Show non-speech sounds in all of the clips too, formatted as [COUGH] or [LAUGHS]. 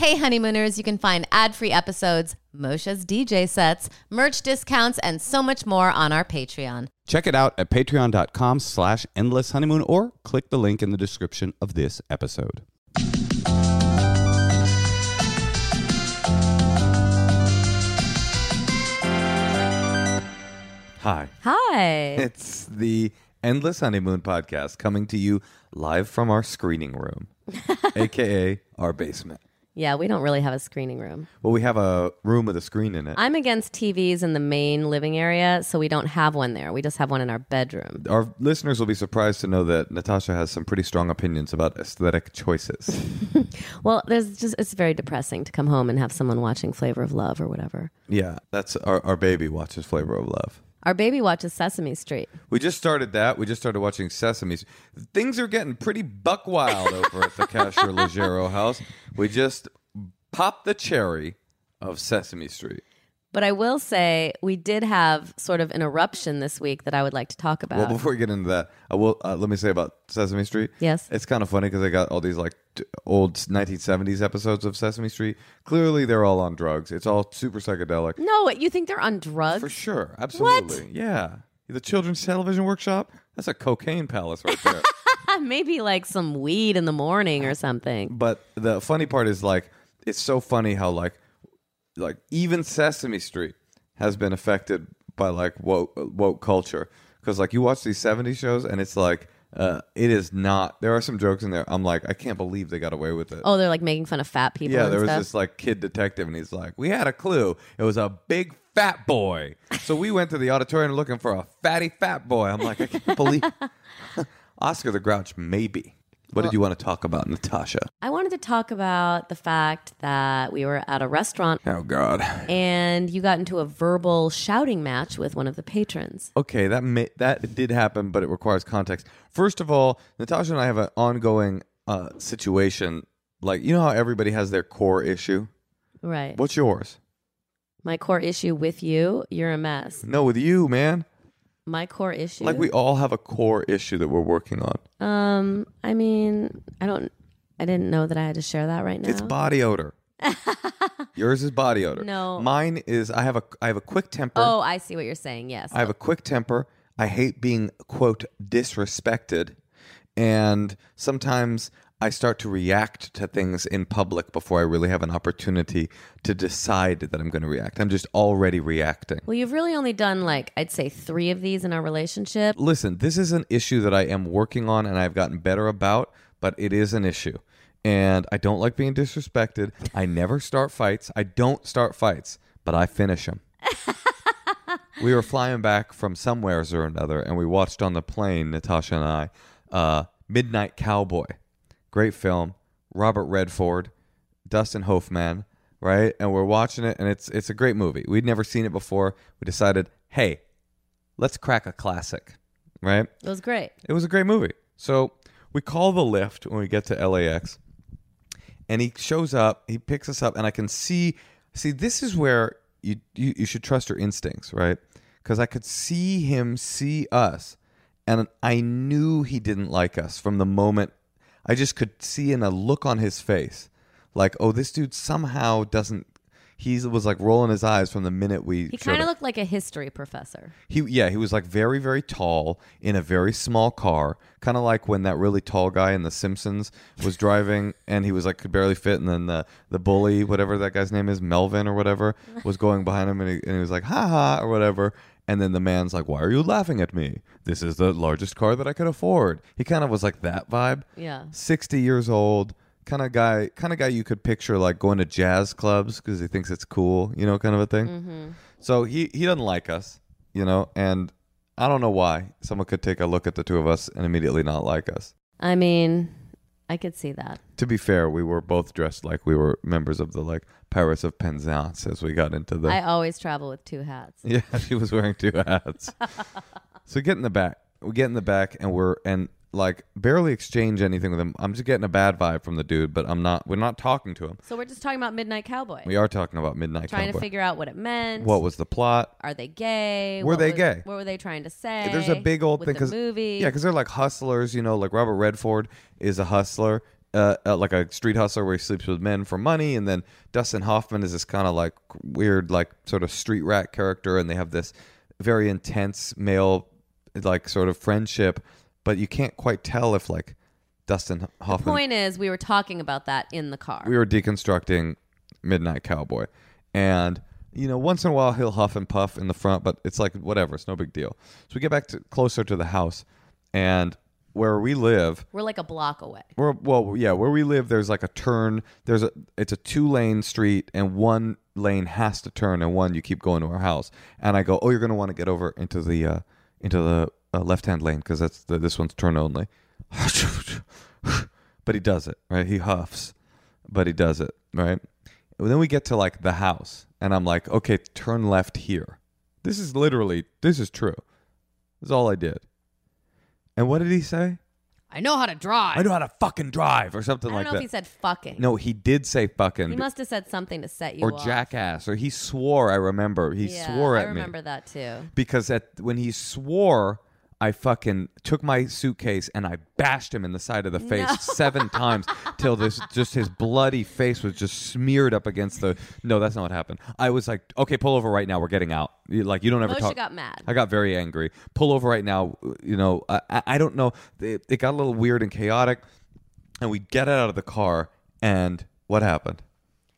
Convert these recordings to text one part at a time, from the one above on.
Hey, honeymooners, you can find ad free episodes, Moshe's DJ sets, merch discounts, and so much more on our Patreon. Check it out at patreon.com slash endless honeymoon or click the link in the description of this episode. Hi. Hi. It's the Endless Honeymoon podcast coming to you live from our screening room, [LAUGHS] aka our basement. Yeah, we don't really have a screening room. Well, we have a room with a screen in it. I'm against TVs in the main living area, so we don't have one there. We just have one in our bedroom. Our listeners will be surprised to know that Natasha has some pretty strong opinions about aesthetic choices. [LAUGHS] Well, there's just it's very depressing to come home and have someone watching Flavor of Love or whatever. yeah, that's our, our baby watches Flavor of Love. Our baby watches Sesame Street. We just started that. We just started watching Sesame. Street. Things are getting pretty buck wild over at the Kasher Leggero house. We just popped the cherry of Sesame Street. But I will say we did have sort of an eruption this week that I would like to talk about. Well, before we get into that, I will uh, let me say about Sesame Street. Yes. it's kind of funny because I got all these like t- old 1970s episodes of Sesame Street. Clearly, they're all on drugs. It's all super psychedelic. no, you think they're on drugs? For sure, absolutely, What? yeah. The Children's Television Workshop. That's a cocaine palace right there. [LAUGHS] Maybe like some weed in the morning or something. but the funny part is like it's so funny how like like even Sesame Street has been affected by like woke woke culture because like you watch these 70 shows and it's like uh, it is not. There are some jokes in there. I'm like, I can't believe they got away with it. Oh, they're like making fun of fat people. yeah, there was stuff. this like kid detective, and he's like, "We had a clue. It was a big fat boy." So we went to the auditorium looking for a fatty fat boy. I'm like, I can't believe [LAUGHS] Oscar the Grouch. Maybe. What did you want to talk about, Natasha? I wanted to talk about the fact that we were at a restaurant Oh God. and you got into a verbal shouting match with one of the patrons. Okay, that may, that did happen, but it requires context. First of all, Natasha and I have an ongoing uh, situation. Like you know how everybody has their core issue. Right. What's yours? My core issue with you, you're a mess. No, with you, man. My core issue. Like we all have a core issue that we're working on. Um, I mean, I don't I didn't know that I had to share that right now. It's body odor. [LAUGHS] Yours is body odor. No. Mine is I have a I have a quick temper. Oh, I see what you're saying. Yes. I have a quick temper. I hate being quote disrespected, and sometimes I start to react to things in public before I really have an opportunity to decide that I'm going to react. I'm just already reacting. well, you've really only done like I'd say 3 of these in our relationship. Listen, this is an issue that I am working on and I've gotten better about, but it is an issue. And I don't like being disrespected. I never start fights. I don't start fights, but I finish them. [LAUGHS] we were flying back from somewheres or another, and we watched on the plane, Natasha and I, uh, Midnight Cowboy. Great film. Robert Redford, Dustin Hoffman, right? And we're watching it, and it's it's a great movie. We'd never seen it before. We decided, hey, let's crack a classic, right? It was great. It was a great movie. So we call the Lyft when we get to LAX, and he shows up. He picks us up, and I can see. See, this is where you you, you should trust your instincts, right? Because I could see him see us, and I knew he didn't like us from the moment. I just could see in a look on his face, like, oh, this dude somehow doesn't. He was like rolling his eyes from the minute we. He kind of looked like a history professor. He yeah, he was like very very tall in a very small car, kind of like when that really tall guy in The Simpsons was driving [LAUGHS] and he was like could barely fit, and then the the bully, whatever that guy's name is, Melvin or whatever, [LAUGHS] was going behind him and he, and he was like ha ha or whatever, and then the man's like, why are you laughing at me? This is the largest car that I could afford. He kind of was like that vibe. Yeah. sixty years old. Kind of guy, kind of guy you could picture like going to jazz clubs because he thinks it's cool, you know, kind of a thing. Mm-hmm. So he he doesn't like us, you know, and I don't know why someone could take a look at the two of us and immediately not like us. I mean, I could see that. To be fair, we were both dressed like we were members of the like Pirates of Penzance as we got into the. I always travel with two hats. [LAUGHS] yeah, she was wearing two hats. [LAUGHS] so get in the back. We get in the back and we're and like barely exchange anything with him. I'm just getting a bad vibe from the dude, but I'm not. We're not talking to him. So we're just talking about Midnight Cowboy. We are talking about Midnight Cowboy. trying Cowboy. to figure out what it meant. what was the plot? Are they gay? Were What they was- gay? What were they trying to say? There's a big old with thing the because movie. yeah, because they're like hustlers. You know, like Robert Redford is a hustler, uh, uh, like a street hustler where he sleeps with men for money, and then Dustin Hoffman is this kind of like weird, like sort of street rat character, and they have this very intense male, like sort of friendship, but you can't quite tell if like Dustin Hoffman. The Point is, we were talking about that in the car. we were deconstructing Midnight Cowboy, and you know, once in a while he'll huff and puff in the front, but it's like whatever, it's no big deal. So we get back to closer to the house, and where we live, we're like a block away. we're well, yeah, where we live, there's like a turn. There's a it's a two lane street, and one lane has to turn, and one you keep going to our house. And I go, oh, you're gonna want to get over into the uh, into the uh, left hand lane because that's the, this one's turn only. [LAUGHS] but he does it right. He huffs, but he does it right. And then we get to like the house, and I'm like, okay, turn left here. This is literally this is true. This is all I did. And what did he say? I know how to drive. I know how to fucking drive or something I don't like know that. if he said fucking. no, he did say fucking He must have said something to set you off. or off. jackass or he swore. I remember he Yeah, swore I at me I remember that too. because at when he swore, I fucking took my suitcase and I bashed him in the side of the face No. seven times till this just his bloody face was just smeared up against the. No, that's not what happened. I was like, okay, pull over right now. We're getting out. Like you don't ever Moshe talk. got mad. I got very angry. Pull over right now. You know, I, I- don't know. It, it got a little weird and chaotic, and we get out of the car, and what happened?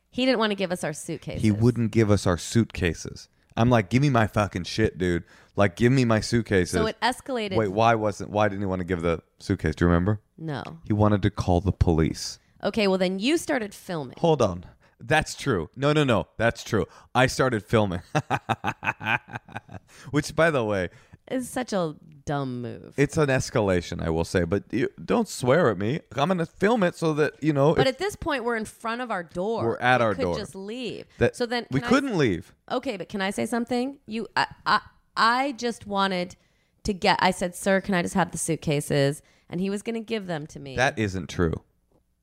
He didn't want to give us our suitcases. He wouldn't give us our suitcases. I'm like, give me my fucking shit, dude. Like, give me my suitcases. So it escalated. Wait, why wasn't? Why didn't he want to give the suitcase? Do you remember? No. He wanted to call the police. Okay, well then you started filming. Hold on. That's true. No, no, no. That's true. I started filming. [LAUGHS] Which, by the way, It's such a dumb move. it's an escalation, I will say. But you, don't swear at me. I'm going to film it so that, you know, but if at this point, we're in front of our door. We're at We our could door. Just leave. that so then we I- couldn't leave. okay, but can I say something? You, I, I, I just wanted to get. I said, "Sir, can I just have the suitcases?" And he was going to give them to me. That isn't true.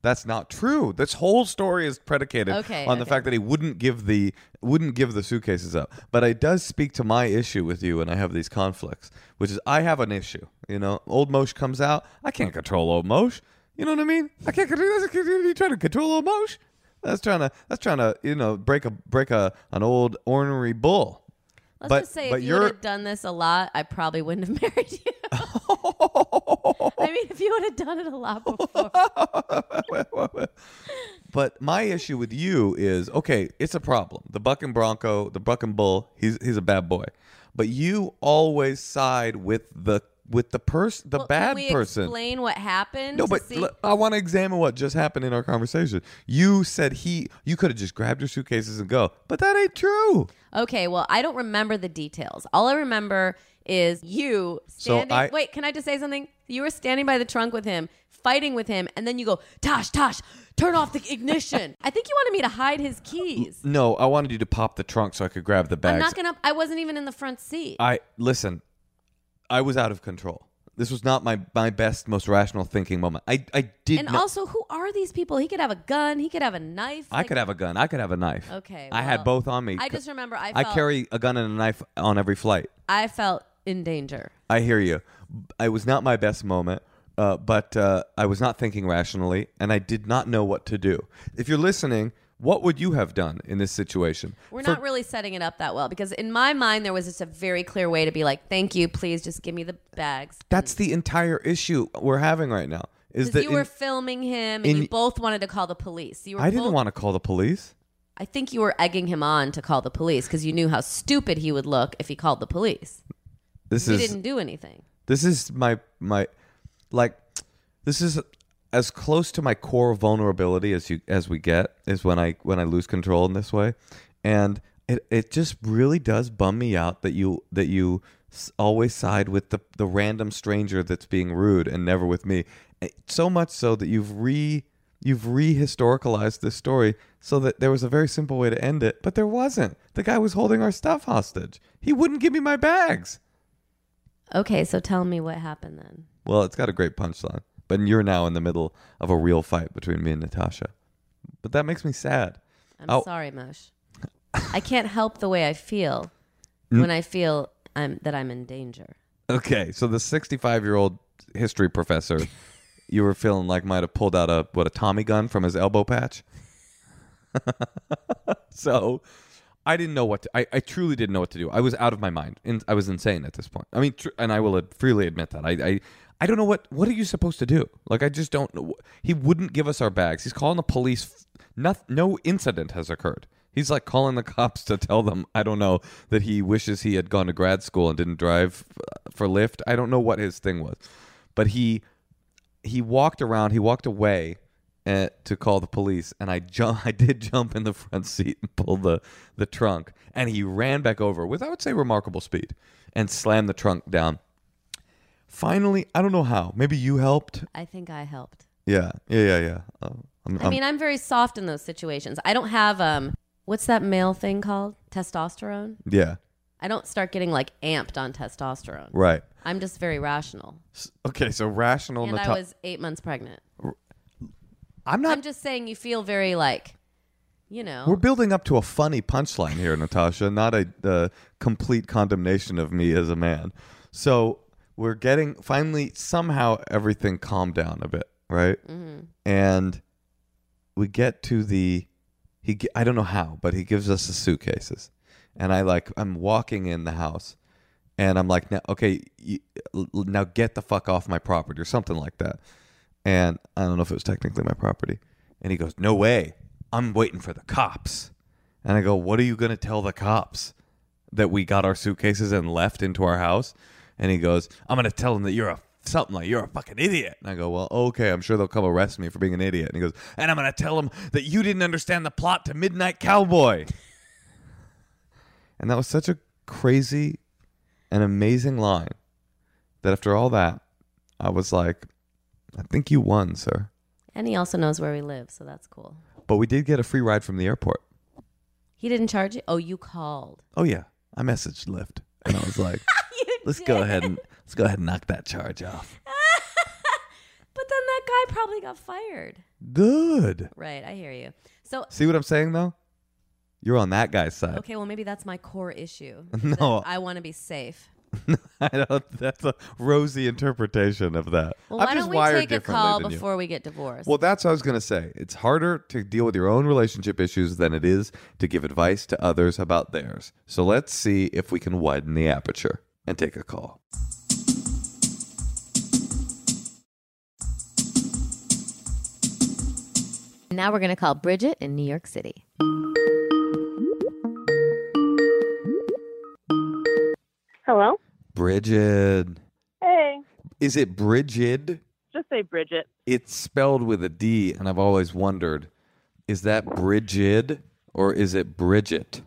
That's not true. This whole story is predicated Okay, on the okay. fact that he wouldn't give the wouldn't give the suitcases up. But it does speak to my issue with you, and I have these conflicts, which is I have an issue. You know, old Mosh comes out. I can't control old Mosh. You know what I mean? I can't control. You trying to control old Mosh? That's trying to. That's trying to. You know, break a break a an old ornery bull. Let's but- just say but if you would have done this a lot, I probably wouldn't have [LAUGHS] married you. [LAUGHS] I mean, if you would have done it a lot [LAUGHS] before. [LAUGHS] But my issue with you is okay, it's a problem. The buck and bronco, the buck and bull, he's he's a bad boy. But you always side with the with the person, the Well, bad can we person. Explain what happened. no, but see- l- I want to examine what just happened in our conversation. You said he, you could have just grabbed your suitcases and go, but that ain't true. Okay, well, I don't remember the details. All I remember is you So standing. I- wait, can I just say something? You were standing by the trunk with him, fighting with him, and then you go, Tosh, Tosh, turn off the ignition. [LAUGHS] I think you wanted me to hide his keys. No, I wanted you to pop the trunk so I could grab the bags. I'm not gonna. I wasn't even in the front seat. I listen. I was out of control. This was not my my best, most rational thinking moment. I I did. and not, also, who are these people? He could have a gun. He could have a knife. I could have a gun. I could have a knife. Okay, I had both on me. I just remember I I felt- carry a gun and a knife on every flight. I felt in danger. I hear you. It was not my best moment, uh, but uh, I was not thinking rationally, and I did not know what to do. If you're listening, what would you have done in this situation? We're For- not really setting it up that well because in my mind there was just a very clear way to be like, "Thank you, please just give me the bags." That's the entire issue we're having right now. Is that you were filming him and in- you both wanted to call the police. You were I didn't both- want to call the police. I think you were egging him on to call the police because you knew how stupid he would look if he called the police. This You is didn't do anything. This is my my like this is as close to my core vulnerability as you as we get is when I when I lose control in this way. And it it just really does bum me out that you that you always side with the the random stranger that's being rude and never with me. Eh, So much so that you've re you've rehistoricalized this story so that there was a very simple way to end it, but there wasn't. The guy was holding our stuff hostage. He wouldn't give me my bags. Okay, so tell me what happened then. Well, it's got a great punchline. But you're now in the middle of a real fight between me and Natasha. But that makes me sad. I'm Oh. sorry, Mosh. I can't help the way I feel [LAUGHS] when I feel I'm, that I'm in danger. Okay, so the 65 year old history professor [LAUGHS] you were feeling like might have pulled out a what a Tommy gun from his elbow patch. [LAUGHS] so I didn't know what to, I, I truly didn't know what to do. I was out of my mind. And I was insane at this point. I mean, tr- and I will freely admit that. I, I I don't know what what are you supposed to do? Like I just don't know. He wouldn't give us our bags. He's calling the police. No, no incident has occurred. He's like calling the [LAUGHS] cops to tell them, I don't know, that he wishes he had gone to grad school and didn't drive uh, for Lyft. I don't know what his thing was. But he he walked around, he walked away uh, to call the police, and I jump, [LAUGHS] I did jump in the front seat and pull the the trunk, and he ran back over with I would say remarkable speed, and slammed the trunk down. Finally, I don't know how. Maybe you helped. I think I helped. Yeah, yeah, yeah, yeah. Uh, I'm, I I'm- mean, I'm very soft in those situations. I don't have um, what's that male thing called? Testosterone. yeah, I don't start getting like amped on testosterone. right. I'm just very rational. S- Okay, so rational. And Nata- I was eight months pregnant. I'm not. I'm just saying you feel very like, you know. We're building up to a funny punchline here, Natasha, not a uh, complete condemnation of me as a man. So we're getting finally somehow everything calmed down a bit, right? And we get to the he. I don't know how, but he gives us the suitcases, and I like I'm walking in the house, and I'm like, now okay, you, now get the fuck off my property or something like that. And I don't know if it was technically my property. And he goes, No way. I'm waiting for the cops. And I go, What are you going to tell the cops? That we got our suitcases and left into our house? And he goes, I'm going to tell them that you're a something like you're a fucking idiot. And I go, Well, okay, I'm sure they'll come arrest me for being an idiot. And he goes, And I'm going to tell them that you didn't understand the plot to Midnight Cowboy. And that was such a crazy and amazing line that after all that, I was like, I think you won, sir. and he also knows where we live, so that's cool. But we did get a free ride from the airport. He didn't charge you? Oh, you called. Oh yeah, I messaged Lyft, and I was like, [LAUGHS] [LAUGHS] "Let's go ahead and let's go ahead and knock that charge off." [LAUGHS] But then that guy probably got fired. Good. Right, I hear you. So, See what I'm saying though? You're on that guy's side. okay, well, maybe that's my core issue. No. I want to be safe. [LAUGHS] I don't, that's a rosy interpretation of that. Well, I'm why just don't we wired take a differently call than you. before we get divorced? Well, that's what I was going to say. It's harder to deal with your own relationship issues than it is to give advice to others about theirs. So let's see if we can widen the aperture and take a call. now we're going to call Bridget in New York City. Hello? Bridget. Hey. Is it Bridget? Just say Bridget. It's spelled with a D, and I've always wondered is that Bridget or is it Bridget?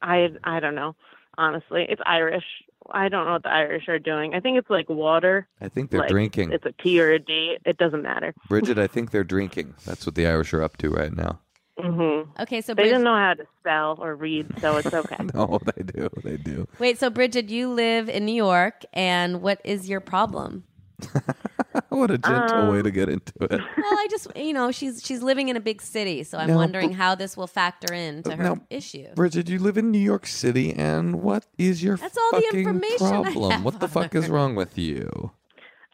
I I don't know. Honestly, it's Irish. I don't know what the Irish are doing. I think it's like water. I think they're like, drinking. It's a T or a D. It doesn't matter. Bridget, [LAUGHS] I think they're drinking. That's what the Irish are up to right now. Hmm Okay, so They Bridget, didn't know how to spell or read, so it's okay. [LAUGHS] No, they do. They do. wait, so Bridget, you live in New York, and what is your problem? [LAUGHS] what a gentle Um, way to get into it. [LAUGHS] Well, I just, you know, she's she's living in a big city, so I'm No, wondering how this will factor into her No, issue. Bridget, you live in New York City, and what is your That's all the fucking information I problem? have what the on fuck is wrong with you?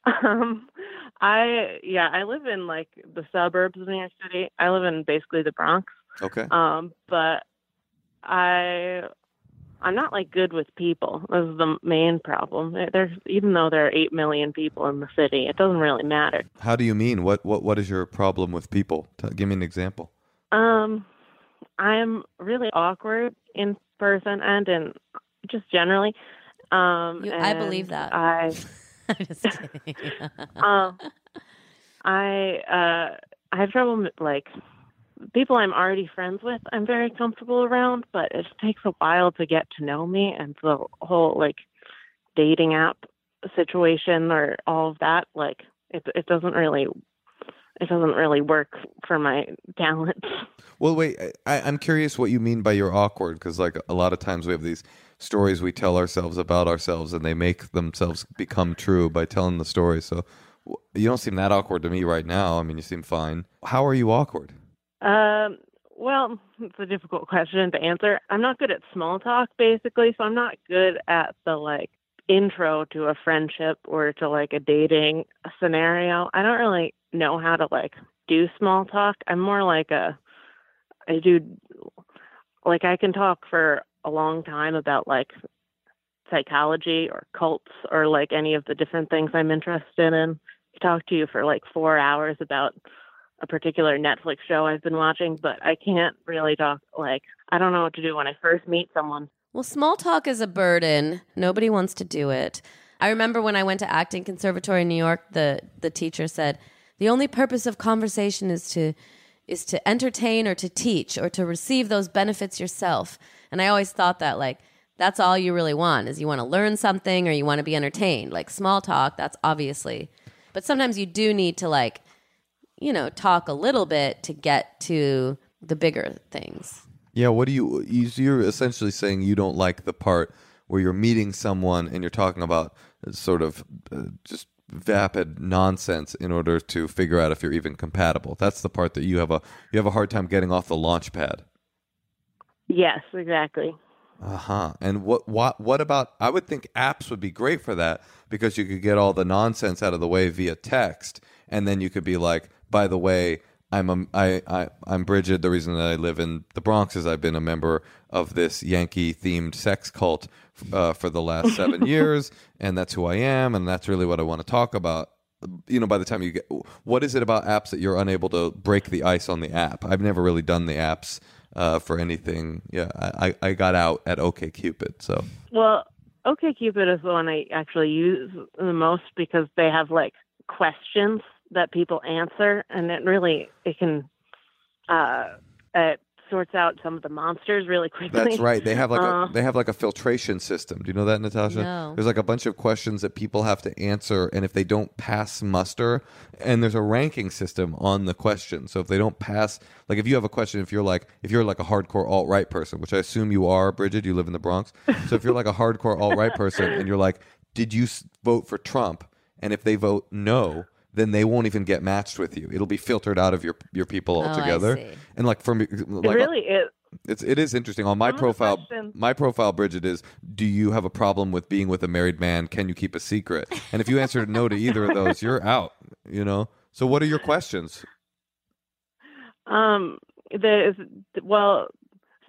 Um, I yeah, I live in like the suburbs of New York City. I live in basically the Bronx. Okay. Um, but I I'm not like good with people. This is the main problem. There's even though there are eight million people in the city, it doesn't really matter. How do you mean? What what what is your problem with people? T- give me an example. Um, I'm really awkward in person and in just generally. Um, You- I believe that. I I'm [LAUGHS] [LAUGHS] just kidding. um, I uh, I have trouble with, like people I'm already friends with. I'm very comfortable around, but it takes a while to get to know me, and the whole like dating app situation or all of that. Like it it doesn't really it doesn't really work for my [LAUGHS] talents. Well, wait. I, I'm curious what you mean by you're awkward, because like a lot of times we have these stories we tell ourselves about ourselves, and they make themselves become true by telling the story. So you don't seem that awkward to me right now. I mean, you seem fine. How are you awkward? Um, well, it's a difficult question to answer. I'm not good at small talk, basically, so I'm not good at the like intro to a friendship or to like a dating scenario. I don't really know how to like do small talk. I'm more like a I do like I can talk for a long time about like psychology or cults or like any of the different things I'm interested in. I talk to you for like 4 hours about a particular Netflix show I've been watching, but I can't really talk like I don't know what to do when I first meet someone. Well, small talk is a burden. Nobody wants to do it. I remember when I went to acting conservatory in New York, the the teacher said, "The only purpose of conversation is to is to entertain or to teach or to receive those benefits yourself." And I always thought that like that's all you really want is you want to learn something or you want to be entertained. Like small talk, that's obviously. But sometimes you do need to like you know, talk a little bit to get to the bigger things. Yeah, what do you, you you're essentially saying you don't like the part where you're meeting someone and you're talking about uh, sort of uh, just vapid nonsense in order to figure out if you're even compatible. That's the part that you have a you have a hard time getting off the launch pad. Yes, exactly. Uh huh. And what what what about? I would think apps would be great for that because you could get all the nonsense out of the way via text, and then you could be like, by the way, I'm a, I, I, I'm Bridget. The reason that I live in the Bronx is I've been a member of this Yankee themed sex cult uh, for the last [LAUGHS] seven years, and that's who I am, and that's really what I want to talk about. You know, by the time you get, what is it about apps that you're unable to break the ice on the app? I've never really done the apps uh, for anything. Yeah, I, I got out at OKCupid, so. Well, OKCupid is the one I actually use the most because they have like questions that people answer, and it really it can uh, it sorts out some of the monsters really quickly. That's right. They have like Uh, a, they have like a filtration system. Do you know that, Natasha? No. There's like a bunch of questions that people have to answer, and if they don't pass muster, and there's a ranking system on the question. So if they don't pass, like if you have a question, if you're like if you're like a hardcore alt right person, which I assume you are, Bridget, you live in the Bronx. [LAUGHS] So if you're like a hardcore alt right person, and you're like, did you vote for Trump? And if they vote no. Then they won't even get matched with you. It'll be filtered out of your your people Oh, I altogether. see. And like for me, it like really is. it's it is interesting on my Some profile. questions- My profile, Bridget, is: Do you have a problem with being with a married man? Can you keep a secret? And if you answer no to either of those, you're out. You know. So what are your questions? Um, there is well,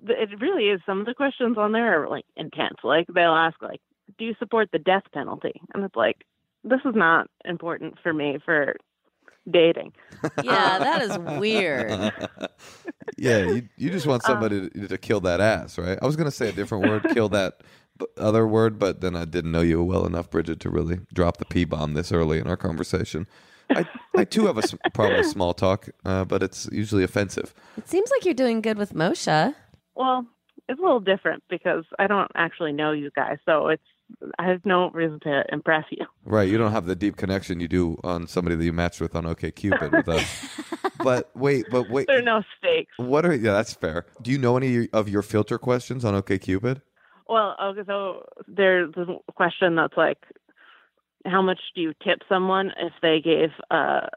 it really is. Some of the questions on there are like intense. Like they'll ask, like, "Do you support the death penalty?" And it's like, this is not important for me for dating. [LAUGHS] Yeah, that is weird. [LAUGHS] yeah, you you just want somebody to, to kill that ass, right? I was gonna say a different word, kill that b- other word, but then I didn't know you well enough, Bridget, to really drop the p bomb this early in our conversation. I I too have a problem with small talk, uh, but it's usually offensive. It seems like you're doing good with Moshe. Well, it's a little different because I don't actually know you guys, so it's I have no reason to impress you. Right, you don't have the deep connection you do on somebody that you matched with on OKCupid with us. [LAUGHS] but wait, but wait, There are no stakes. what are yeah? That's fair. Do you know any of your filter questions on OKCupid? Well, okay, so there's a question that's like, how much do you tip someone if they gave, uh,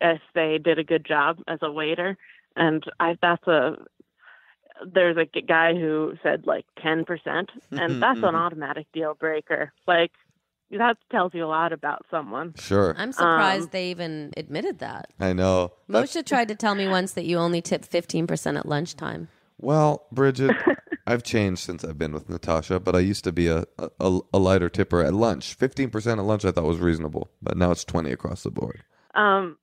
if they did a good job as a waiter? And I, that's a, there's a guy who said like 10%, and that's an automatic deal breaker. Like, that tells you a lot about someone. Sure, I'm surprised Um, they even admitted that. I know. That's- Moshe tried to tell me once that you only tip 15% at lunchtime. Well, Bridget, [LAUGHS] I've changed since I've been with Natasha, but I used to be a, a, a lighter tipper at lunch. Fifteen percent at lunch I thought was reasonable, but now it's twenty across the board. Um,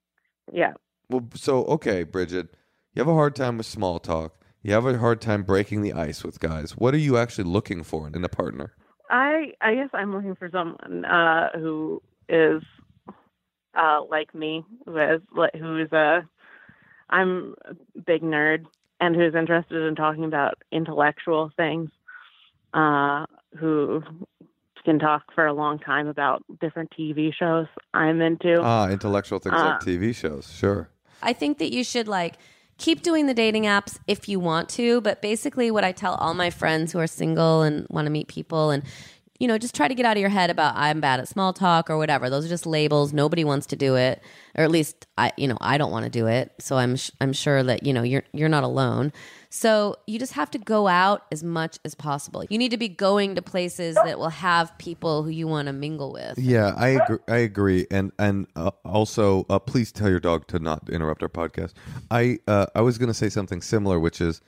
yeah. Well, so okay, Bridget, you have a hard time with small talk. You have a hard time breaking the ice with guys. What are you actually looking for in a partner? I I guess I'm looking for someone uh, who is uh, like me, who is like who is a I'm a big nerd and who's interested in talking about intellectual things. Uh, who can talk for a long time about different TV shows I'm into. Ah, intellectual things like Uh, TV shows. Sure. I think that you should like keep doing the dating apps if you want to, but basically what I tell all my friends who are single and want to meet people and you know, just try to get out of your head about I'm bad at small talk or whatever. Those are just labels. Nobody wants to do it, or at least I, you know, I don't want to do it. So I'm sh- I'm sure that you know you're you're not alone. So you just have to go out as much as possible. You need to be going to places that will have people who you want to mingle with. Yeah, I agree. I agree, and and uh, also, uh, please tell your dog to not interrupt our podcast. I uh, I was going to say something similar, which is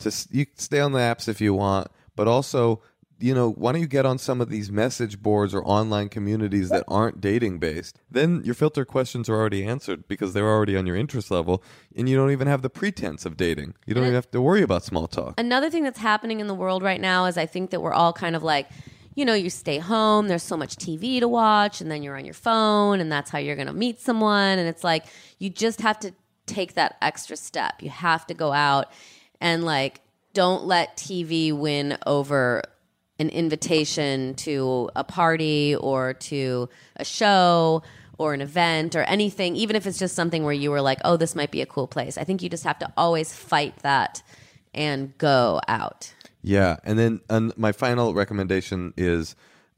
to s- you stay on the apps if you want, but also, you know, why don't you get on some of these message boards or online communities that aren't dating based? Then your filter questions are already answered because they're already on your interest level, and you don't even have the pretense of dating. You don't even have to worry about small talk. Another thing that's happening in the world right now is I think that we're all kind of like, you know, you stay home, there's so much TV to watch, and then you're on your phone, and that's how you're going to meet someone. And it's like, you just have to take that extra step. You have to go out and, like, don't let TV win over an invitation to a party or to a show or an event or anything, even if it's just something where you were like, oh, this might be a cool place. I think you just have to always fight that and go out. Yeah, and then and my final recommendation is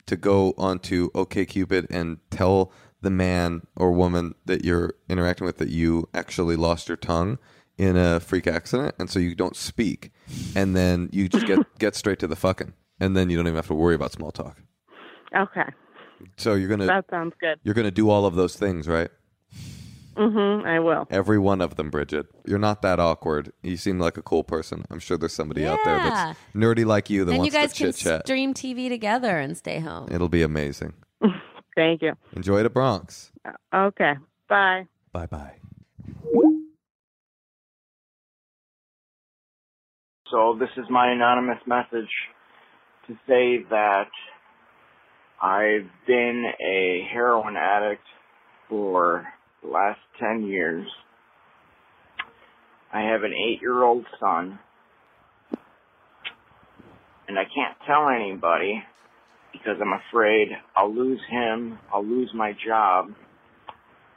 to go onto OkCupid and tell the man or woman that you're interacting with that you actually lost your tongue in a freak accident, and so you don't speak, and then you just get [LAUGHS] get straight to the fucking, and then you don't even have to worry about small talk. Okay, So you're gonna that sounds good. you're gonna do all of those things, right? Mm-hmm. I will. Every one of them, Bridget. You're not that awkward. You seem like a cool person. I'm sure there's somebody out there that's nerdy like you that Then you wants guys to can chit chat. stream TV together and stay home. It'll be amazing. [LAUGHS] Thank you. Enjoy the Bronx. Okay. Bye. Bye bye. So this is my anonymous message to say that I've been a heroin addict for the last 10 years. I have an eight year old son and I can't tell anybody because I'm afraid I'll lose him, I'll lose my job,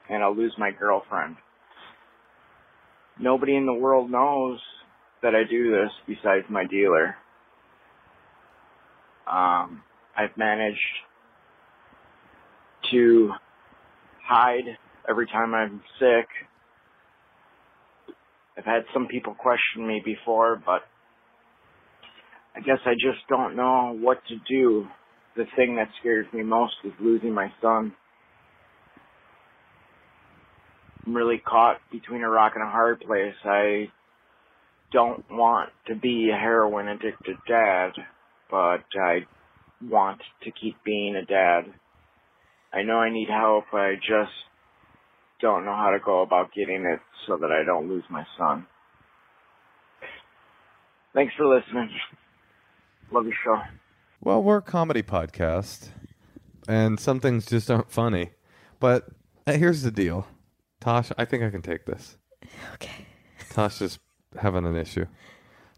and I'll lose my girlfriend. Nobody in the world knows that I do this besides my dealer. Um, I've managed to hide every time I'm sick. I've had some people question me before, but I guess I just don't know what to do. The thing that scares me most is losing my son. I'm really caught between a rock and a hard place. I don't want to be a heroin addicted dad, but I want to keep being a dad. I know I need help, but I just don't know how to go about getting it so that I don't lose my son. Thanks for listening. Love your show. Well, we're a comedy podcast, and some things just aren't funny. But uh, here's the deal, Tosh. I think I can take this. Okay. Tosh is having an issue.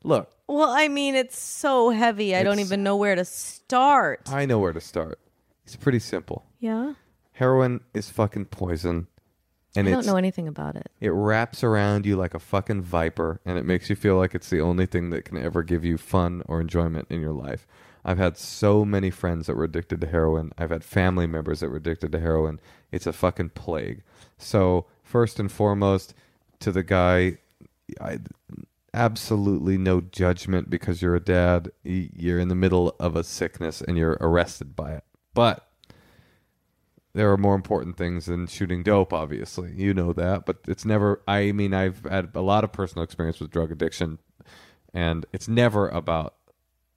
Look, Well, I mean, it's so heavy. I don't It's- even know where to start. I know where to start. It's pretty simple. yeah. Heroin is fucking poison, and I don't know anything about it. it wraps around you like a fucking viper, and it makes you feel like it's the only thing that can ever give you fun or enjoyment in your life. I've had so many friends that were addicted to heroin. I've had family members that were addicted to heroin. It's a fucking plague. So, first and foremost, to the guy, I, absolutely no judgment because you're a dad. You're in the middle of a sickness and you're arrested by it. But there are more important things than shooting dope obviously. You know that. But it's never i mean i've had a lot of personal experience with drug addiction and it's never about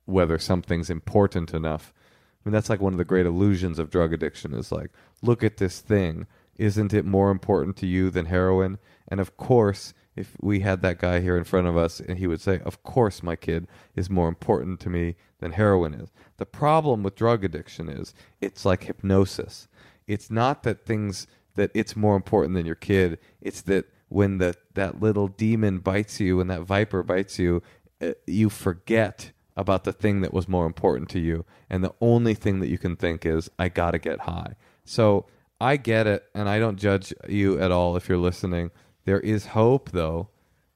whether something's important enough. I mean that's like one of the great illusions of drug addiction is like look at this thing. Isn't it more important to you than heroin? And of course if we had that guy here in front of us and he would say of course my kid is more important to me than heroin is. The problem with drug addiction is it's like hypnosis. It's not that things that it's more important than your kid. It's that when the that little demon bites you when that viper bites you uh, you forget about the thing that was more important to you. And the only thing that you can think is i got to get high. So i get it and i don't judge you at all if you're listening there is hope though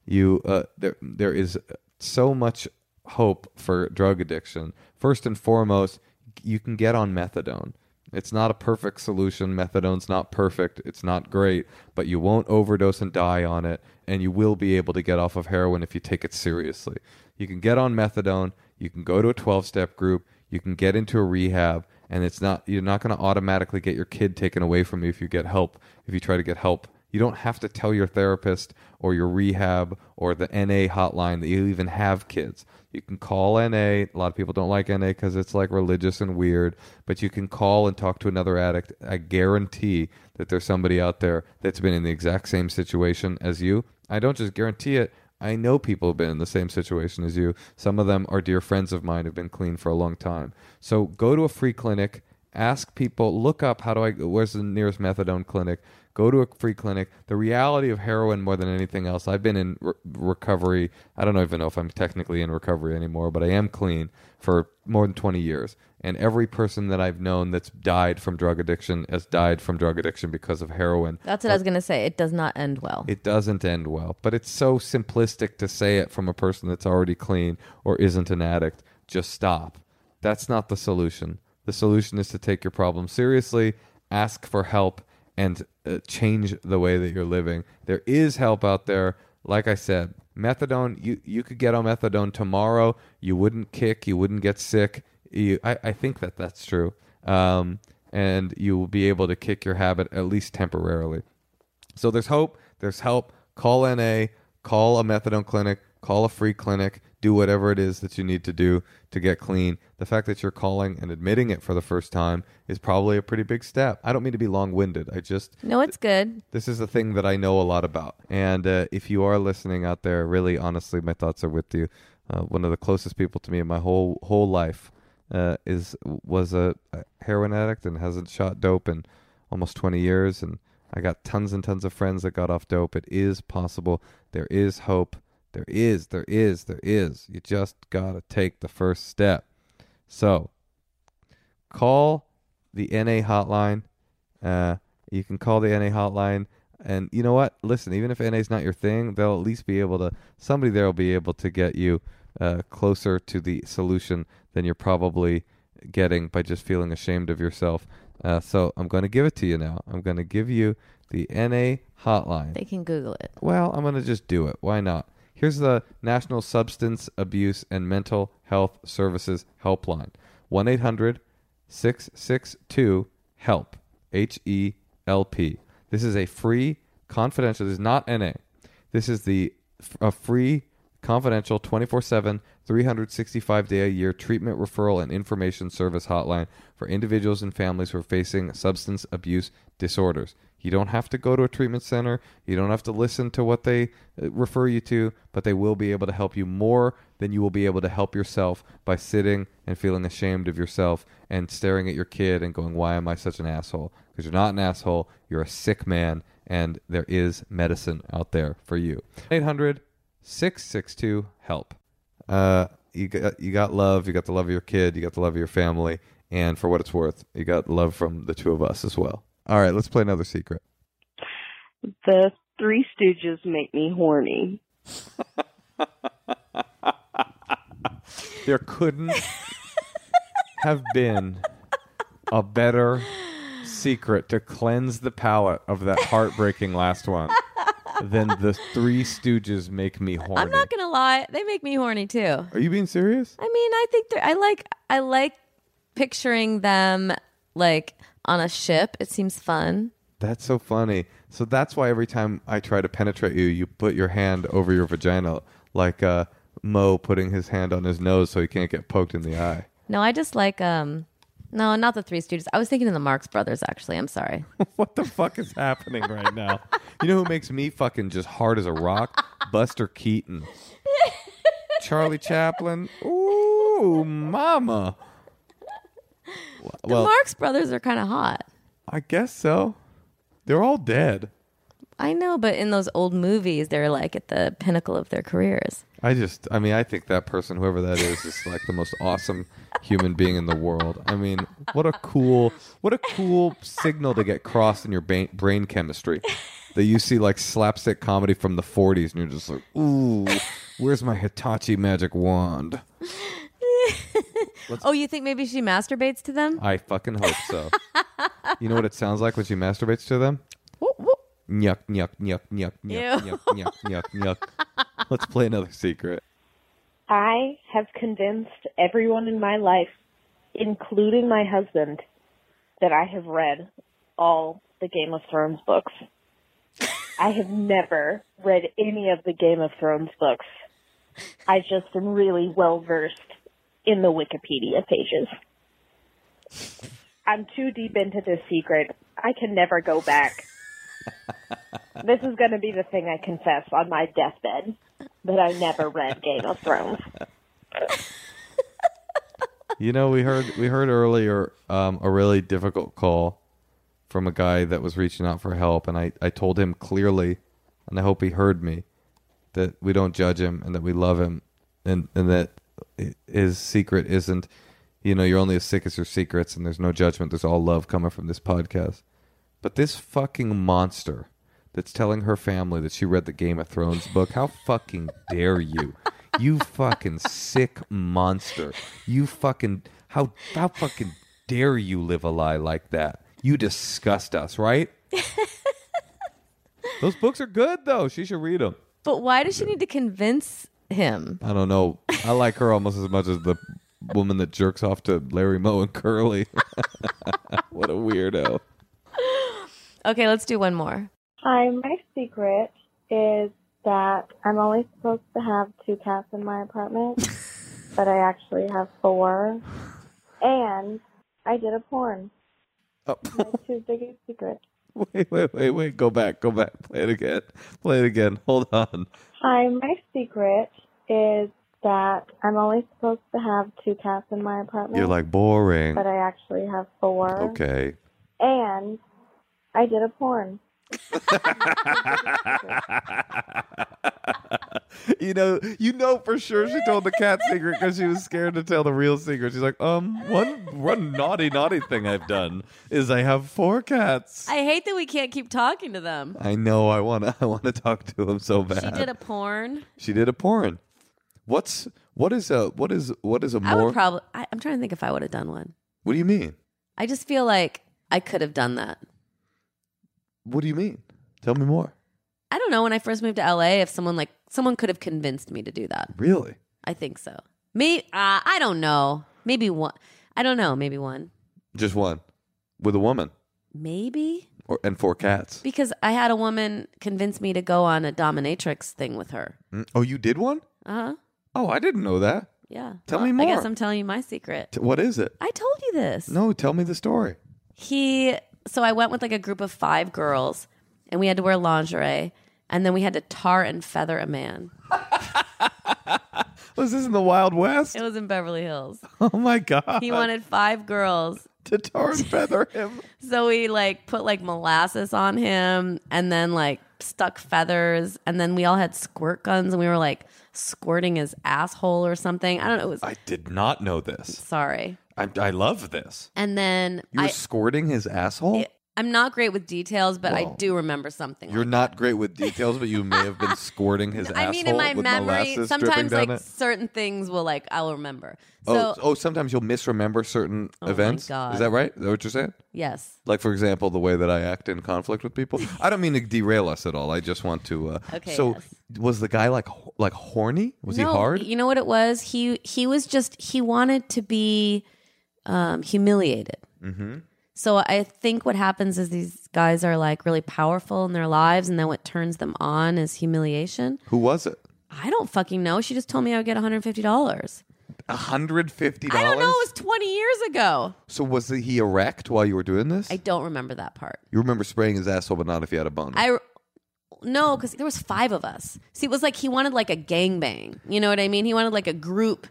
you uh, there there is so much hope for drug addiction first and foremost you can get on methadone. It's not a perfect solution. Methadone's not perfect. It's not great, but you won't overdose and die on it, and you will be able to get off of heroin if you take it seriously. You can get on methadone. You can go to a 12 step group. You can get into a rehab, and it's not you're not going to automatically get your kid taken away from you if you get help. If you try to get help, you don't have to tell your therapist or your rehab or the NA hotline that you even have kids. You can call NA. A lot of people don't like NA because it's like religious and weird, but you can call and talk to another addict. I guarantee that there's somebody out there that's been in the exact same situation as you. I don't just guarantee it. I know people have been in the same situation as you. Some of them are dear friends of mine who've been clean for a long time. So go to a free clinic, ask people, look up how do I where's the nearest methadone clinic? Go to a free clinic. The reality of heroin more than anything else. I've been in re- recovery. I don't even know if I'm technically in recovery anymore, but I am clean for more than 20 years. And every person that I've known that's died from drug addiction has died from drug addiction because of heroin. That's what I was gonna say. It does not end well. It doesn't end well, but it's so simplistic to say it from a person that's already clean or isn't an addict. Just stop. That's not the solution. The solution is to take your problem seriously, ask for help, and uh, change the way that you're living. There is help out there. Like I said, methadone, you, you could get on methadone tomorrow. You wouldn't kick, you wouldn't get sick. You, I, I think that that's true. Um, and you will be able to kick your habit at least temporarily. So there's hope, there's help. Call NA, call a methadone clinic, call a free clinic, do whatever it is that you need to do to get clean. The fact that you're calling and admitting it for the first time is probably a pretty big step. I don't mean to be long winded. I just, no, it's good. this is a thing that I know a lot about. And uh, if you are listening out there, really honestly, my thoughts are with you. Uh, one of the closest people to me in my whole whole life uh, is was a, a heroin addict and hasn't shot dope in almost 20 years. And I got tons and tons of friends that got off dope. It is possible. There is hope. There is, there is, there is. You just got to take the first step. So call the NA hotline. Uh, you can call the NA hotline. And you know what? Listen, even if NA is not your thing, they'll at least be able to, somebody there will be able to get you uh, closer to the solution than you're probably getting by just feeling ashamed of yourself. Uh, so I'm going to give it to you now. I'm going to give you the NA hotline. They can Google it. Well, I'm going to just do it. Why not? Here's the National Substance Abuse and Mental Health Services Helpline 1 800 662 HELP. H E L P. This is a free, confidential, this is not NA. This is the a free, confidential, 24 7, 365 day a year treatment, referral, and information service hotline for individuals and families who are facing substance abuse disorders. You don't have to go to a treatment center. You don't have to listen to what they uh, refer you to, but they will be able to help you more than you will be able to help yourself by sitting and feeling ashamed of yourself and staring at your kid and going, Why am I such an asshole? Because you're not an asshole. You're a sick man, and there is medicine out there for you. 800 662 HELP. Uh, you got, you got love. You got the love of your kid. You got the love of your family. And for what it's worth, you got love from the two of us as well. All right, let's play another secret. The Three Stooges make me horny. [LAUGHS] There couldn't have been a better secret to cleanse the palate of that heartbreaking last one than the Three Stooges make me horny. I'm not gonna lie, they make me horny too. Are you being serious? I mean, I think they're. I like. I like picturing them like on a ship. It seems fun. That's so funny. So that's why every time I try to penetrate you, you put your hand over your vagina, like uh, Moe putting his hand on his nose so he can't get poked in the eye. No, I just like. um No, not the Three Stooges. I was thinking of the Marx Brothers. Actually, I'm sorry. [LAUGHS] what the fuck is happening right now? You know who makes me fucking just hard as a rock? [LAUGHS] Buster Keaton. Charlie Chaplin. Ooh, mama. The Marx Brothers are kind of hot. I guess so. They're all dead. I know, but in those old movies, they're like at the pinnacle of their careers. I just, I mean, I think that person, whoever that is, is like the most awesome human being in the world. I mean, what a cool, what a cool signal to get crossed in your ba- brain chemistry. That you see like slapstick comedy from the 40s and you're just like, ooh, where's my Hitachi magic wand? [LAUGHS] Oh, you think maybe she masturbates to them? I fucking hope so. you know what it sounds like when she masturbates to them? Whoop. Nyuk, nyuk, nyuk, nyuk, nyuk, Ew. nyuk, nyuk, nyuk, nyuk. Let's play another secret. I have convinced everyone in my life, including my husband, that I have read all the Game of Thrones books. [LAUGHS] I have never read any of the Game of Thrones books. I just am really well versed in the Wikipedia pages. I'm too deep into this secret. I can never go back. [LAUGHS] this is going to be the thing I confess on my deathbed that I never read Game of Thrones. [LAUGHS] You know, we heard we heard earlier um, a really difficult call from a guy that was reaching out for help, and I, I told him clearly, and I hope he heard me, that we don't judge him and that we love him, and and that his secret isn't, you know, you're only as sick as your secrets, and there's no judgment. There's all love coming from this podcast. But this fucking monster that's telling her family that she read the Game of Thrones book, how fucking dare you? You fucking sick monster. You fucking how how fucking dare you live a lie like that? You disgust us, right? [LAUGHS] Those books are good though. She should read them. But why does she need to convince him? I don't know. I like her almost as much as the woman that jerks off to Larry Moe and Curly. [LAUGHS] what a weirdo. Okay, let's do one more. Hi, my secret is that I'm only supposed to have two cats in my apartment, [LAUGHS] but I actually have four. And I did a porn. Oh. [LAUGHS] My two biggest secrets. Wait, wait, wait, wait. Go back, go back. Play it again. Play it again. Hold on. Hi, my secret is that I'm only supposed to have two cats in my apartment. You're like boring. but I actually have four. Okay. And I did a porn. [LAUGHS] you know, you know for sure she told the cat secret because she was scared to tell the real secret. She's like, um, one one naughty naughty thing I've done is I have four cats. I hate that we can't keep talking to them. I know. I want to. [LAUGHS] I want to talk to them so bad. She did a porn. She did a porn. What's what is a what is what is a I more? would probably. I, I'm trying to think if I would have done one. what do you mean? I just feel like I could have done that. What do you mean? Tell me more. I don't know. When I first moved to LA, if someone like someone could have convinced me to do that. Really? I think so. Me, uh, I don't know. Maybe one. I don't know. Maybe one. Just one with a woman Maybe or and four cats. because I had a woman convince me to go on a dominatrix thing with her. Mm. Oh, you did one? Uh huh. Oh, I didn't know that. Yeah. Tell me I guess. I'm telling you my secret. T- What is it? I told you this. No, tell me the story. He. So I went with like a group of five girls, and we had to wear lingerie, and then we had to tar and feather a man. [LAUGHS] Was this in the Wild West? It was in Beverly Hills. [LAUGHS] Oh my god! He wanted five girls to tar and feather [LAUGHS] him. So we like put like molasses on him and then like stuck feathers and then we all had squirt guns and we were like squirting his asshole or something. I don't know. It was I did not know this. sorry. I, I love this. And then You were I squirting his asshole. I'm not great with details, but I Whoa. do remember something. You're like not great with details, but you may have been [LAUGHS] squirting his asshole I mean, in my with memory, molasses dripping sometimes down like it. certain things will like I'll remember. So oh, oh, sometimes you'll misremember certain Oh my events. God. Is that right? Is that what you're saying? yes, Like, for example, the way that I act in conflict with people. [LAUGHS] I don't mean to derail us at all. I just want to. Uh, Okay, So, yes. was the guy like ho- like horny? Was he hard? You know what it was? He he was just he wanted to be um, humiliated. mm-hmm. So I think what happens is these guys are like really powerful in their lives, and then what turns them on is humiliation. Who was it? I don't fucking know. She just told me I would get one hundred fifty dollars. hundred fifty I don't know. It was twenty years ago. So was he erect while you were doing this? I don't remember that part. you remember spraying his asshole, but not if you had a boner. I no, because there was five of us. See, it was like he wanted like a gangbang. You know what I mean? He wanted like a group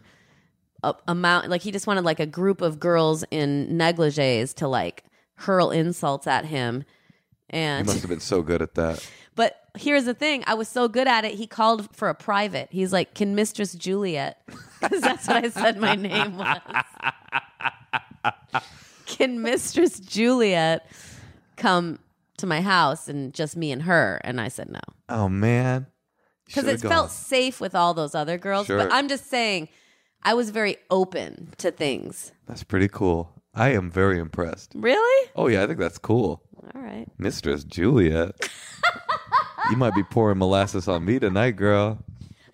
a- amount. Like he just wanted like a group of girls in negligees to like hurl insults at him. And must have been so good at that. [LAUGHS] But here's the thing: I was so good at it. He called for a private. He's like, "Can Mistress Juliet?" [LAUGHS] Because that's what I said my name was. [LAUGHS] Can Mistress Juliet come to my house and just me and her? And I said no Oh man. because it felt safe with all those other girls. Sure. But I'm just saying, I was very open to things. That's pretty cool. I am very impressed. Really? Oh yeah, I think that's cool. All right. Mistress Juliet. you might be pouring molasses on me tonight, girl.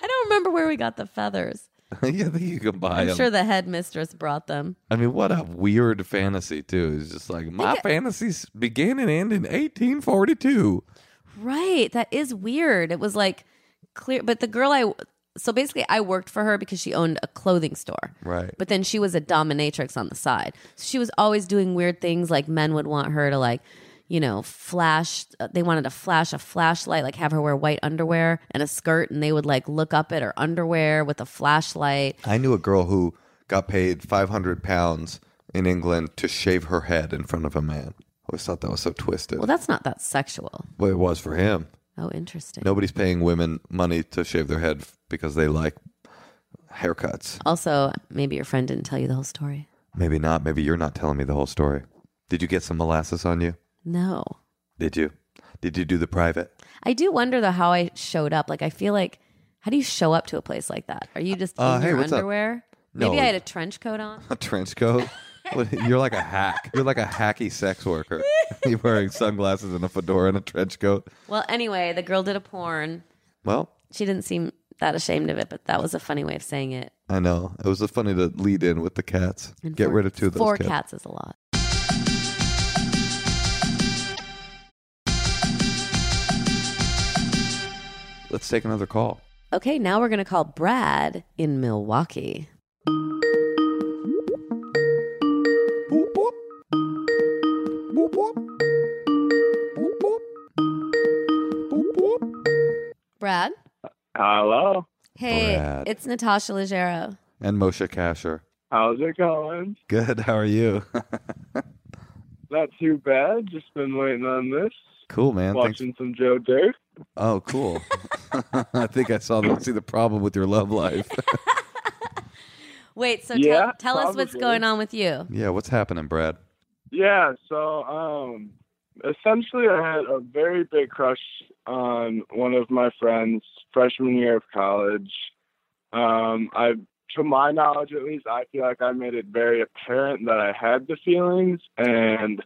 I don't remember where we got the feathers. [LAUGHS] yeah, I think you can buy I'm them. sure the headmistress brought them. I mean, what a weird fantasy too. It's just like my fantasies began and ended in 1842. Right. That is weird. It was like clear, but the girl I so basically I worked for her because she owned a clothing store. Right. But then she was a dominatrix on the side. So she was always doing weird things like men would want her to like, you know, flash uh, they wanted to flash a flashlight, like have her wear white underwear and a skirt and they would like look up at her underwear with a flashlight. I knew a girl who got paid 500 pounds in England to shave her head in front of a man. I always thought that was so twisted. Well, that's not that sexual. well, it was for him. Oh, interesting. Nobody's paying women money to shave their head because they like haircuts. Also, maybe your friend didn't tell you the whole story. Maybe not. Maybe you're not telling me the whole story. Did you get some molasses on you? No. Did you? Did you do the private? I do wonder though how I showed up. Like I feel like how do you show up to a place like that? Are you just Uh, in hey, your up? underwear? No. Maybe I had a trench coat on. [LAUGHS] A trench coat? [LAUGHS] You're like a hack. You're like a hacky sex worker. [LAUGHS] You're wearing sunglasses and a fedora and a trench coat. Well, anyway, the girl did a porn. Well, She didn't seem that ashamed of it, but that was a funny way of saying it. I know. It was funny to lead in with the cats. And Get four- rid of two of those Four cats. cats is a lot. Let's take another call. Okay, now we're gonna call Brad in Milwaukee. Brad? Hello. Hey, Brad. it's Natasha Leggero. And Moshe Kasher. How's it going? Good. How are you? [LAUGHS] Not too bad. Just been waiting on this. cool, man. Thanks. Watching some Joe Dirt. Oh, cool. [LAUGHS] I think I saw the, see the problem with your love life. [LAUGHS] Wait, so Yeah, tell, tell us what's going on with you. yeah, what's happening, Brad? Yeah. So, um, essentially, I had a very big crush on one of my friends freshman year of college. Um, I, to my knowledge, at least, I feel like I made it very apparent that I had the feelings, and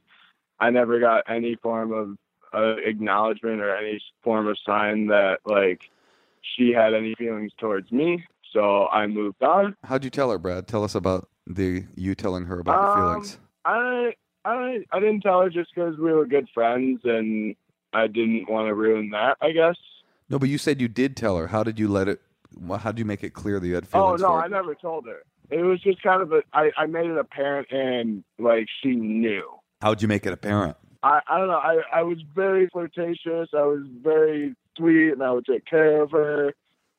I never got any form of uh, acknowledgement or any form of sign that like she had any feelings towards me. So I moved on. How'd you tell her, Brad? Tell us about the you telling her about your Um, feelings. I I I didn't tell her just because we were good friends, and I didn't want to ruin that. I guess. No, but you said you did tell her. How did you let it? How did you make it clear that you had Oh feelings? no, for her? I never told her. It was just kind of a. I I made it apparent, and like she knew. How'd you make it apparent? I I don't know. I I was very flirtatious. I was very sweet, and I would take care of her.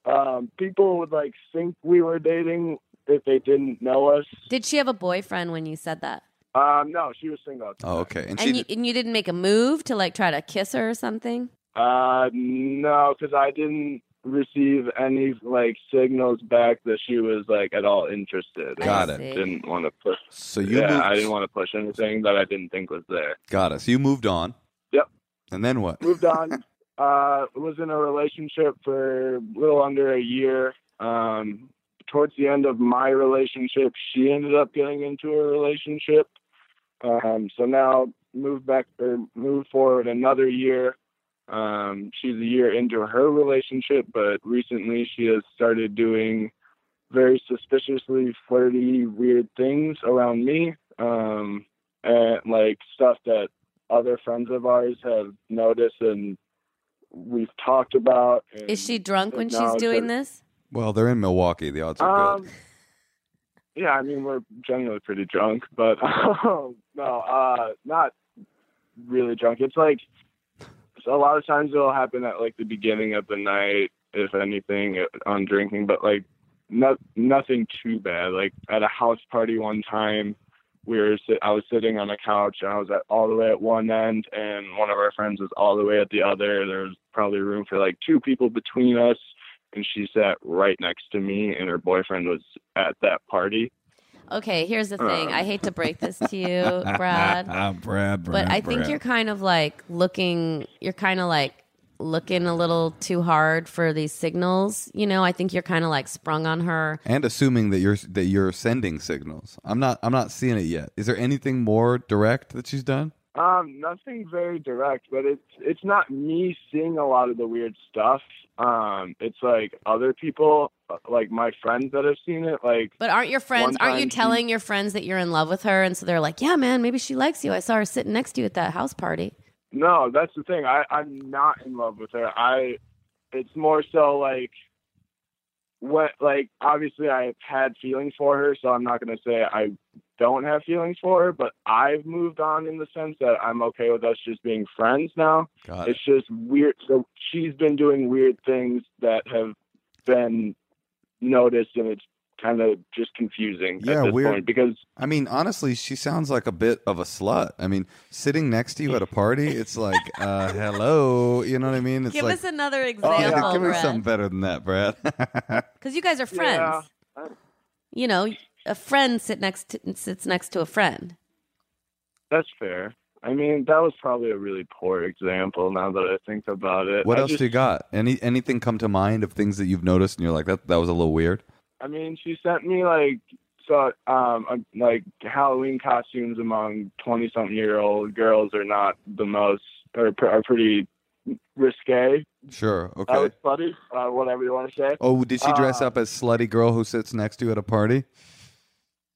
Um, people would like think we were dating if they didn't know us. Did she have a boyfriend when you said that? Um, no, she was single. at the Oh, okay. And, And you, and you didn't make a move to like try to kiss her or something? Uh, no, because I didn't receive any like signals back that she was like at all interested. Got I it. Didn't want to push. so you yeah, moved, I didn't want to push anything that I didn't think was there. got it. So you moved on. Yep. And then what? Moved on. [LAUGHS] uh, was in a relationship for a little under a year. Um, towards the end of my relationship, she ended up getting into a relationship. Um, so now move back or move forward another year. Um, she's a year into her relationship, but recently she has started doing very suspiciously flirty, weird things around me. Um, and like stuff that other friends of ours have noticed and we've talked about. Is she drunk when she's doing that- this? Well, they're in Milwaukee. The odds are Um, good. Yeah, I mean we're generally pretty drunk, but [LAUGHS] um, no, uh, not really drunk. It's like so a lot of times it'll happen at like the beginning of the night, if anything, on drinking, but like not nothing too bad. Like at a house party one time, we were I was sitting on a couch and I was at all the way at one end, and one of our friends was all the way at the other. There was probably room for like two people between us. And she sat right next to me, and her boyfriend was at that party. Okay, here's the thing. Um. I hate to break this to you, [LAUGHS] Brad. Brad, Brad, But I think you're kind of like looking, you're kind of like looking a little too hard for these signals. You know, I think you're kind of like sprung on her. and assuming that you're that you're sending signals. I'm not I'm not seeing it yet. Is there anything more direct that she's done? Um, nothing very direct, but it's it's not me seeing a lot of the weird stuff. Um, it's like other people, uh, like my friends that have seen it. Like, But aren't your friends? Aren't you time she- telling your friends that you're in love with her, and so they're like, "Yeah, man, maybe she likes you. I saw her sitting next to you at that house party." no, that's the thing. I I'm not in love with her. I, it's more so like, what like obviously I've had feelings for her, so I'm not gonna say I don't have feelings for her, but I've moved on in the sense that I'm okay with us just being friends now. Got it. It's just weird. So she's been doing weird things that have been noticed, and it's kind of just confusing Yeah, at this weird. point because I mean, honestly, she sounds like a bit of a slut. I mean, sitting next to you at a party, it's like, uh, hello, you know what I mean? It's Give like, us another Oh, example, give me something better than that, Brad. [LAUGHS] Because you guys are friends. Yeah. You know, a friend sit next to, sits next to a friend. that's fair. I mean, that was probably a really poor example. Now that I think about it, what I else just, do you got? Any anything come to mind of things that you've noticed and you're like, that that was a little weird? I mean, she sent me like so um uh, like Halloween costumes among twenty something year old girls are not the most are, are pretty risque. Sure. Okay. was funny. Uh, whatever you want to say. Oh, did she dress Uh, up as slutty girl who sits next to you at a party?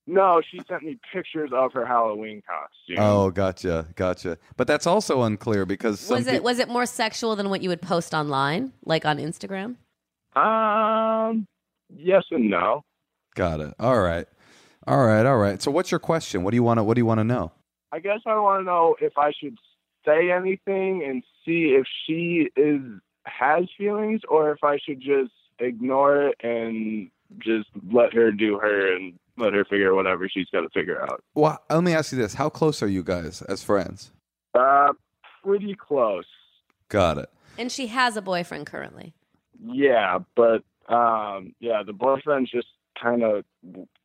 No, she sent me pictures of her Halloween costume. Oh, gotcha, gotcha. But that's also unclear because some Was it peop- was it more sexual than what you would post online, like on Instagram? Um, yes and no. Got it. All right, all right, all right. So, what's your question? What do you want to What do you want to know? I guess I want to know if I should say anything and see if she is has feelings, or if I should just ignore it and just let her do her and let her figure whatever she's got to figure out. Well, let me ask you this: How close are you guys as friends? Uh, pretty close. Got it. And she has a boyfriend currently. Yeah, but um, yeah, the boyfriend's just kind of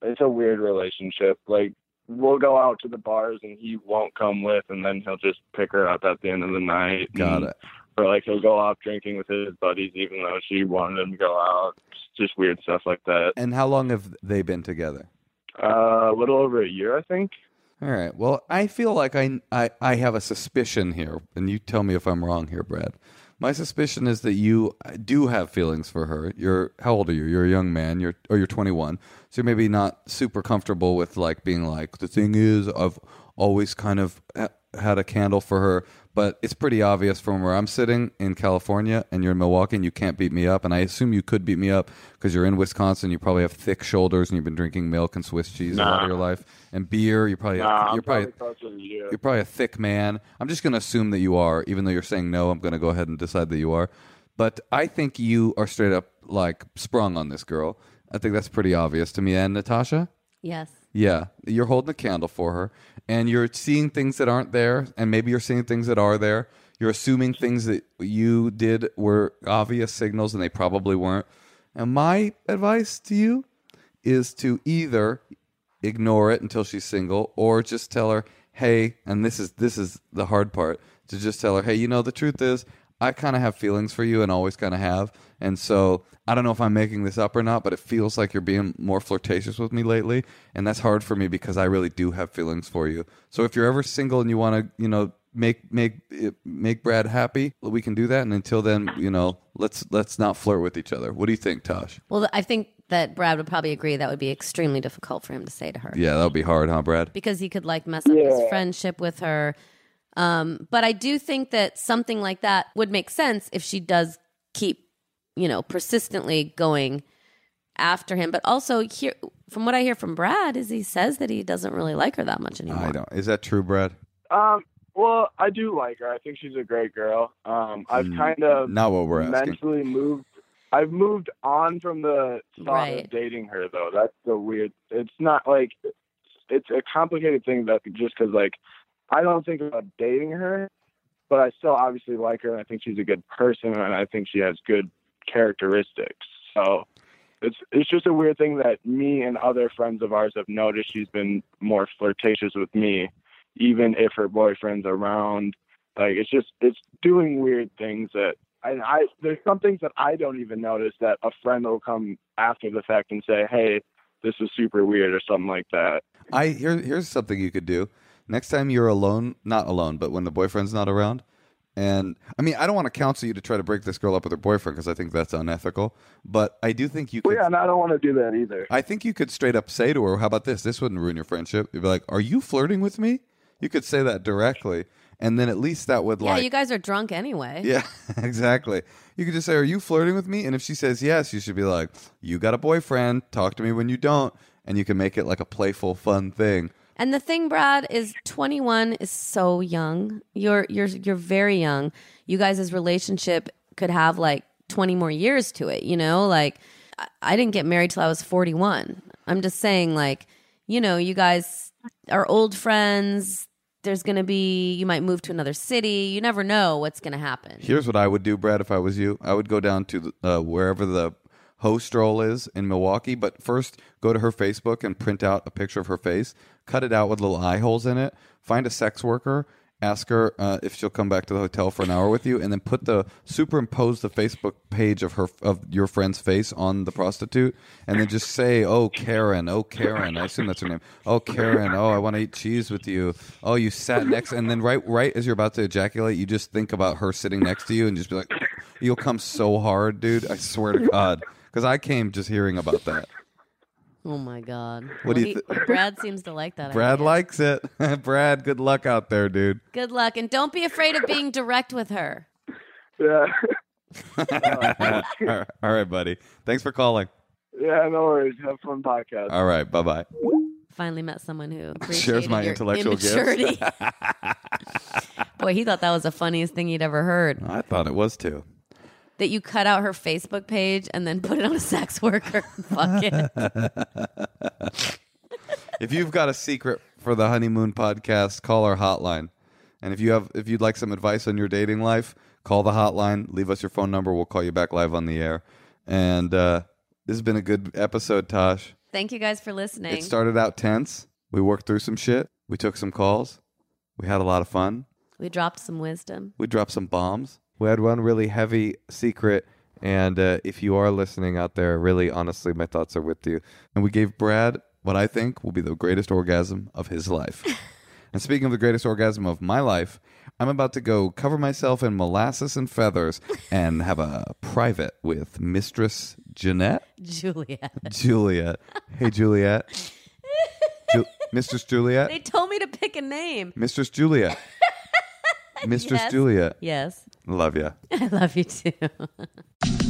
it's a weird relationship. Like we'll go out to the bars and he won't come with, and then he'll just pick her up at the end of the night. Got it. Or like he'll go off drinking with his buddies, even though she wanted him to go out. It's just weird stuff like that. And how long have they been together? Uh, a little over a year, I think. All right. Well, I feel like I, I I have a suspicion here, and you tell me if I'm wrong here, Brad. My suspicion is that you uh, do have feelings for her. You're how old are you? You're a young man. You're or you're 21, so you're maybe not super comfortable with like being like the thing is I've always kind of ha- had a candle for her, but it's pretty obvious from where I'm sitting in California and you're in Milwaukee and you can't beat me up, and I assume you could beat me up because you're in Wisconsin. You probably have thick shoulders and you've been drinking milk and Swiss cheese a lot of your life and beer. You're probably Nah, I'm you're probably closer than you. you're probably a thick man. I'm just going to assume that you are, even though you're saying no. I'm going to go ahead and decide that you are. But I think you are straight up like sprung on this girl. I think that's pretty obvious to me. And Natasha, Yes. yeah, you're holding a candle for her, and you're seeing things that aren't there, and maybe you're seeing things that are there. You're assuming things that you did were obvious signals, and they probably weren't. And my advice to you is to either ignore it until she's single, or just tell her, "Hey," and this is this is the hard part to just tell her, "Hey, you know, the truth is, I kind of have feelings for you, and always kind of have, and so I don't know if I'm making this up or not, but it feels like you're being more flirtatious with me lately, and that's hard for me because I really do have feelings for you. So if you're ever single and you want to, you know." Make make make Brad happy. We can do that, and until then, you know, let's let's not flirt with each other. What do you think, Tosh? Well, I think that Brad would probably agree that would be extremely difficult for him to say to her. Yeah, that would be hard, huh, Brad? because he could like mess up his friendship with her. Um, but I do think that something like that would make sense if she does keep, you know, persistently going after him. But also, here, from what I hear from Brad, is he says that he doesn't really like her that much anymore. I don't. Is that true, Brad? Um, well, I do like her. I think she's a great girl. Um, I've Mm, kind of Not what we're asking. mentally moved. I've moved on from the thought Right. of dating her, though. That's the weird. It's not like it's a complicated thing that just because like I don't think about dating her, but I still obviously like her, and I think she's a good person, and I think she has good characteristics. So it's it's just a weird thing that me and other friends of ours have noticed. She's been more flirtatious with me, even if her boyfriend's around. Like it's just it's doing weird things that And I there's some things that I don't even notice that a friend will come after the fact and say, "Hey, this is super weird" or something like that. I here here's something you could do. Next time you're alone, not alone, but when the boyfriend's not around, and I mean, I don't want to counsel you to try to break this girl up with her boyfriend because I think that's unethical. But I do think you Well, yeah, and I don't want to do that either. I think you could straight up say to her, "How about this? This wouldn't ruin your friendship." You'd be like, "Are you flirting with me?" You could say that directly, and then at least that would Yeah, like Yeah, you guys are drunk anyway. [LAUGHS] Yeah, exactly. You could just say, "Are you flirting with me?" And if she says yes, you should be like, "You got a boyfriend. Talk to me when you don't." And you can make it like a playful, fun thing. And the thing, Brad, is 21 is so young. You're you're you're very young. You guys' relationship could have like 20 more years to it. You know, like I, didn't get married till I was 41. I'm just saying, like, you know, you guys are old friends. There's gonna be you might move to another city. You never know what's gonna happen. Here's what I would do, Brad, if I was you. I would go down to the, uh, wherever the host role is in Milwaukee, but first go to her Facebook and print out a picture of her face, cut it out with little eye holes in it, find a sex worker, ask her uh, if she'll come back to the hotel for an hour with you, and then put the superimpose the Facebook page of her of your friend's face on the prostitute, and then just say, "Oh Karen, oh Karen," I assume that's her name. Oh Karen, oh I want to eat cheese with you. Oh you sat next, and then right right as you're about to ejaculate, you just think about her sitting next to you, and just be like, "You'll come so hard, dude. I swear to God." Because I came just hearing about that. Oh my god. What do you He- thi- [LAUGHS] Brad seems to like that. Brad idea. likes it. [LAUGHS] Brad, good luck out there, dude. Good luck, and don't be afraid of being direct with her. Yeah, [LAUGHS] All right, buddy. Thanks for calling. yeah, no worries. Have fun podcast. All right, bye bye. Finally met someone who Shares my appreciated your intellectual gifts. Boy, he thought that was the funniest thing he'd ever heard. I thought it was too. That you cut out her Facebook page and then put it on a sex worker. [LAUGHS] Fuck it. [LAUGHS] If you've got a secret for the honeymoon podcast, call our hotline. And if you have if you'd like some advice on your dating life, call the hotline, leave us your phone number, we'll call you back live on the air. And uh, this has been a good episode, Tosh. Thank you guys for listening. It started out tense. We worked through some shit. We took some calls. We had a lot of fun. we dropped some wisdom. We dropped some bombs. We had one really heavy secret, and uh, if you are listening out there, really honestly, my thoughts are with you. And we gave Brad what I think will be the greatest orgasm of his life. [LAUGHS] and speaking of the greatest orgasm of my life, I'm about to go cover myself in molasses and feathers and have a private with Mistress Jeanette. Juliet. Juliet. Hey, Juliet. [LAUGHS] Ju- Mistress Juliet. They told me to pick a name. Mistress Juliet. [LAUGHS] Mistress Yes. Juliet. Yes. Love you. [LAUGHS] I love you too. [LAUGHS]